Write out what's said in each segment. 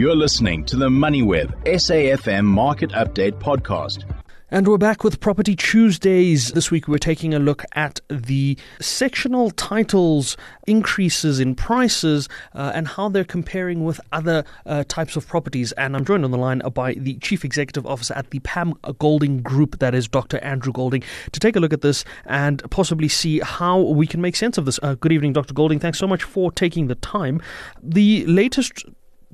You're listening to the MoneyWeb SAFM Market Update Podcast. And we're back with Property Tuesdays. This week we're taking a look at the sectional titles increases in prices uh, and how they're comparing with other uh, types of properties. And I'm joined on the line by the Chief Executive Officer at the Pam Golding Group, that is Dr. Andrew Golding, to take a look at this and possibly see how we can make sense of this. Uh, good evening, Dr. Golding. Thanks so much for taking the time. The latest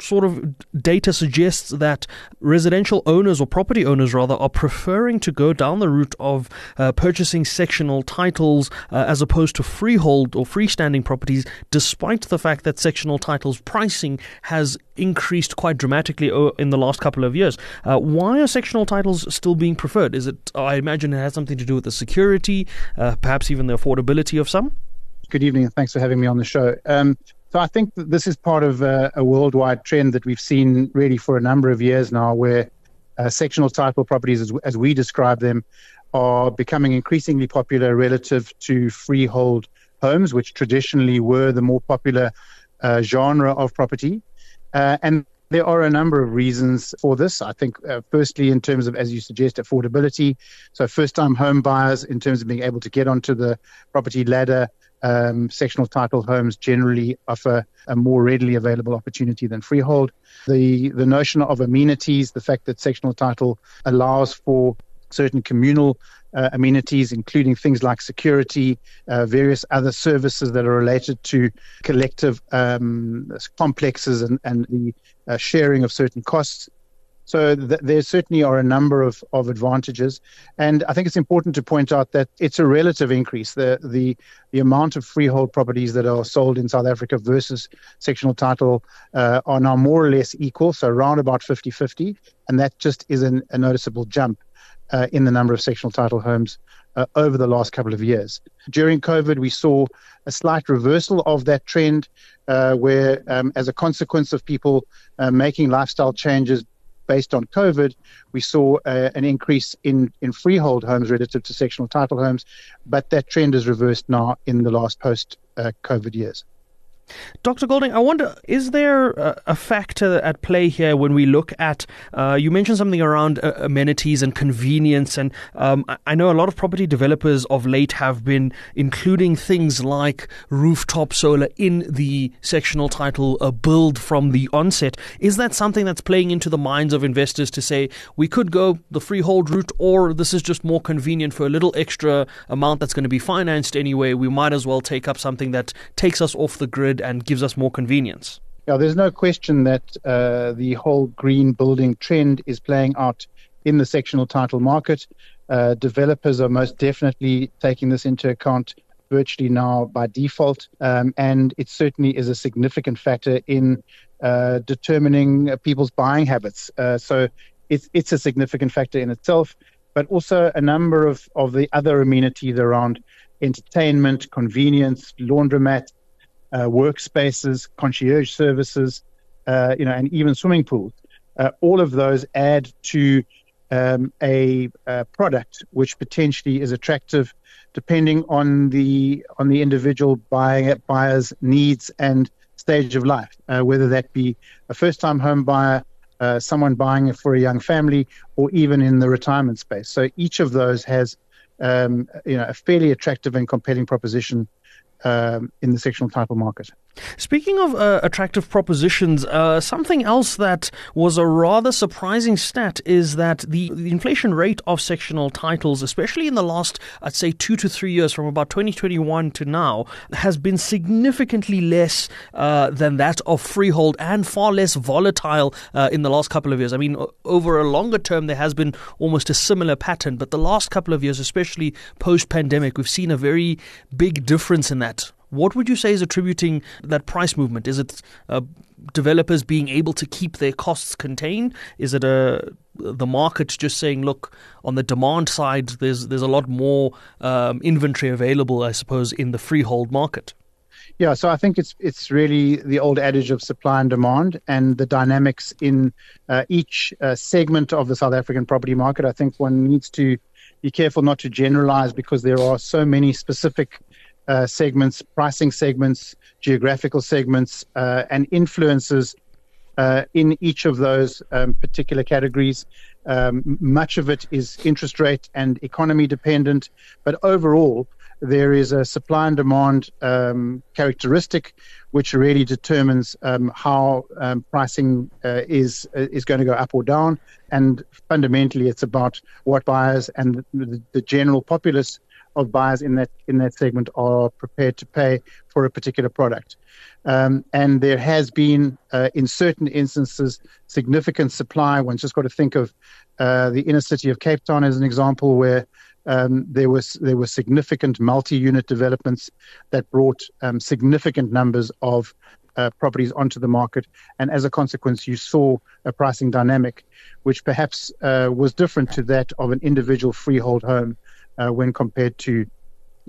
sort of data suggests that residential owners or property owners rather are preferring to go down the route of uh, purchasing sectional titles uh, as opposed to freehold or freestanding properties despite the fact that sectional titles pricing has increased quite dramatically in the last couple of years. Uh, why are sectional titles still being preferred? Is it i imagine it has something to do with the security uh, perhaps even the affordability of some? Good evening, and thanks for having me on the show. Um, so I think that this is part of a, a, worldwide trend that we've seen really for a number of years now, where uh, sectional title properties, as, as, we describe them, are becoming increasingly popular relative to freehold homes, which traditionally were the more popular uh, genre of property. Uh, and there are a number of reasons for this. I think, uh, firstly, in terms of, as you suggest, affordability. So, first time home buyers, in terms of being able to get onto the property ladder, um, sectional title homes generally offer a more readily available opportunity than freehold. The the notion of amenities, the fact that sectional title allows for certain communal uh, amenities, including things like security, uh, various other services that are related to collective um, complexes and, and the uh, sharing of certain costs. So th- there certainly are a number of, of advantages, and I think it's important to point out that it's a relative increase. The the the amount of freehold properties that are sold in South Africa versus sectional title uh, are now more or less equal, so around about 50-50, and that just is an, a noticeable jump uh, in the number of sectional title homes uh, over the last couple of years. During COVID, we saw a slight reversal of that trend, uh, where, um, as a consequence of people uh, making lifestyle changes, based on COVID, we saw uh, an increase in, in freehold homes relative to sectional title homes, but that trend is reversed now in the last post uh, COVID years. Dr. Golding, I wonder, is there a, factor at play here when we look at, uh, you mentioned something around uh, amenities and convenience, and um, I know a lot of property developers of late have been including things like rooftop solar in the sectional title uh, build from the onset. Is that something that's playing into the minds of investors to say, we could go the freehold route, or this is just more convenient for a little extra amount that's going to be financed anyway? We might as well take up something that takes us off the grid and gives us more convenience. Yeah, there's no question that uh, the whole green building trend is playing out in the sectional title market. Uh, developers are most definitely taking this into account virtually now by default, um, and it certainly is a significant factor in uh, determining people's buying habits. Uh, so it's it's a significant factor in itself, but also a number of, of the other amenities around entertainment, convenience, laundromat, workspaces, concierge services, uh, you know, and even swimming pools. Uh, all of those add to um, a, a, product which potentially is attractive, depending on the on the individual buyer, buyer's needs and stage of life, uh, whether that be a first-time home buyer, uh, someone buying it for a young family, or even in the retirement space. So each of those has, um, you know, a fairly attractive and compelling proposition um, in the sectional title market. Speaking of uh, attractive propositions, uh, something else that was a rather surprising stat is that the, the, inflation rate of sectional titles, especially in the last, I'd say, two to three years, from about 2021 to now, has been significantly less uh, than that of freehold and far less volatile uh, in the last couple of years. I mean, over a longer term, there has been almost a similar pattern, but the last couple of years, especially post pandemic, we've seen a very big difference in that. What would you say is attributing that price movement? Is it uh, developers being able to keep their costs contained? Is it a uh, the market just saying, look, on the demand side, there's there's a lot more um, inventory available, I suppose, in the freehold market. Yeah, so I think it's it's really the old adage of supply and demand, and the dynamics in uh, each uh, segment of the South African property market. I think one needs to be careful not to generalize because there are so many specific uh, segments, pricing segments, geographical segments, uh, and influences uh, in each of those um, particular categories. Um, much of it is interest rate and economy dependent, but overall, there is a supply and demand um, characteristic which really determines um, how um, pricing uh, is uh, is going to go up or down. And fundamentally, it's about what buyers and the, the general populace of buyers in that in that segment are prepared to pay for a particular product. Um, and there has been, uh, in certain instances, significant supply. One's just got to think of uh, the inner city of Cape Town as an example, where um, there was there were significant multi-unit developments that brought um, significant numbers of uh, properties onto the market, and as a consequence, you saw a pricing dynamic, which perhaps uh, was different to that of an individual freehold home uh, when compared to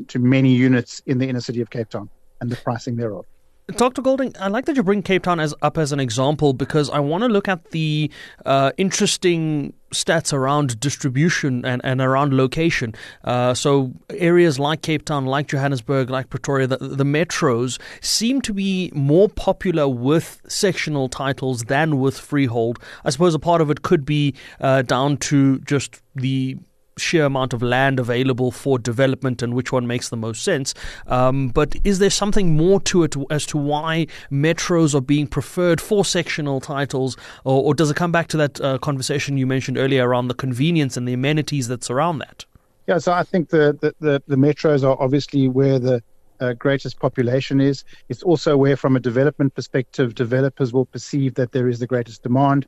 to many units in the inner city of Cape Town and the pricing thereof. Dr. Golding, I like that you bring Cape Town as up as an example because I want to look at the uh, interesting stats around distribution and, and around location. Uh, so areas like Cape Town, like Johannesburg, like Pretoria, the, the metros seem to be more popular with sectional titles than with freehold. I suppose a part of it could be uh, down to just the sheer amount of land available for development and which one makes the most sense. Um, but is there something more to it as to why metros are being preferred for sectional titles, or, or does it come back to that uh, conversation you mentioned earlier around the convenience and the amenities that surround that? Yeah, so I think the, the, the, the metros are obviously where the uh, greatest population is. It's also where, from a development perspective, developers will perceive that there is the greatest demand.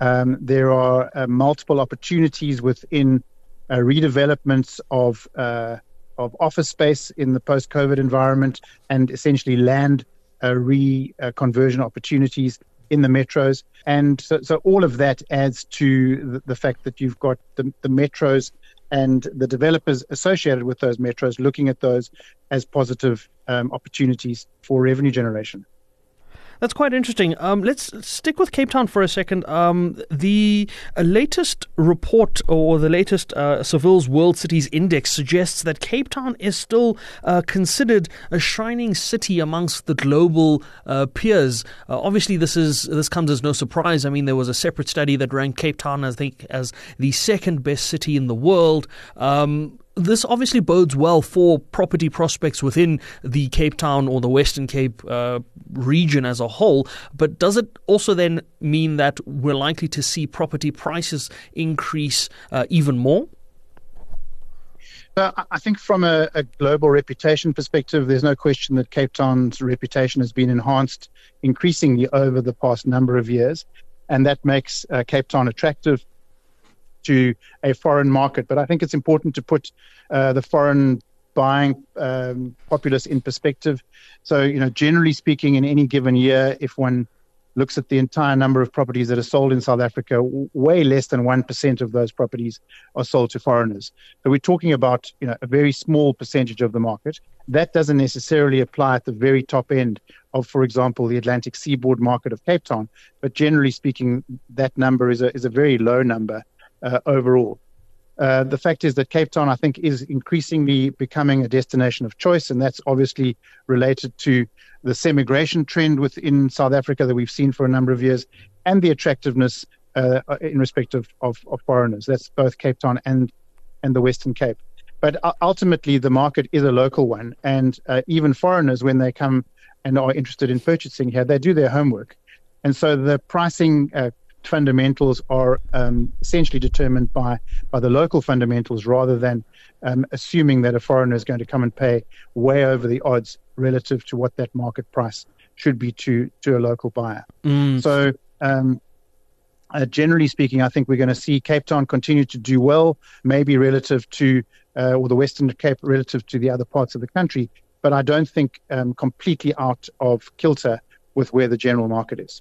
Um, there are uh, multiple opportunities within uh, redevelopments of uh, of office space in the post-COVID environment, and essentially land uh, reconversion opportunities in the metros. And so, so all of that adds to the, the fact that you've got the, the metros and the developers associated with those metros looking at those as positive um, opportunities for revenue generation. That's quite interesting. Um, let's stick with Cape Town for a second. Um, the uh, latest report or the latest uh, Savills World Cities Index suggests that Cape Town is still uh, considered a shining city amongst the global uh, peers. Uh, obviously, this is this comes as no surprise. I mean, there was a separate study that ranked Cape Town, I think, as the second best city in the world. Um, this obviously bodes well for property prospects within the Cape Town or the Western Cape uh, region as a whole. But does it also then mean that we're likely to see property prices increase uh, even more? I think from a, a, global reputation perspective, there's no question that Cape Town's reputation has been enhanced increasingly over the past number of years. And that makes uh, Cape Town attractive to a foreign market. But I think it's important to put uh, the foreign buying um, populace in perspective. So, you know, generally speaking, in any given year, if one looks at the entire number of properties that are sold in South Africa, way less than 1% of those properties are sold to foreigners. So we're talking about, you know, a very small percentage of the market. That doesn't necessarily apply at the very top end of, for example, the Atlantic seaboard market of Cape Town. But generally speaking, that number is a, is a very low number uh, overall. Uh, the fact is that Cape Town, I think, is increasingly becoming a destination of choice, and that's obviously related to the semigration trend within South Africa that we've seen for a number of years, and the attractiveness uh, in respect of, of, of, foreigners. That's both Cape Town and and the Western Cape. But ultimately, the market is a local one, and uh, even foreigners, when they come and are interested in purchasing here, they do their homework, and so the pricing uh, fundamentals are um, essentially determined by by the local fundamentals rather than um, assuming that a foreigner is going to come and pay way over the odds relative to what that market price should be to to a local buyer. Mm. So. Um, uh, generally speaking, I think we're going to see Cape Town continue to do well, maybe relative to, uh, or the Western Cape relative to the other parts of the country, but I don't think um, completely out of kilter with where the general market is.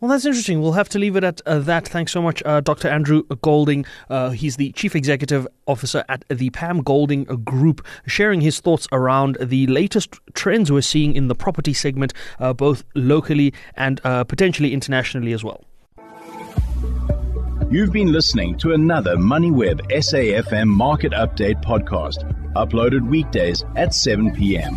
Well, that's interesting. We'll have to leave it at uh, that. Thanks so much, uh, Dr. Andrew Golding. Uh, he's the Chief Executive Officer at the Pam Golding Group, sharing his thoughts around the latest trends we're seeing in the property segment, uh, both locally and uh, potentially internationally as well. You've been listening to another MoneyWeb SAFM Market Update podcast, uploaded weekdays at 7 p.m.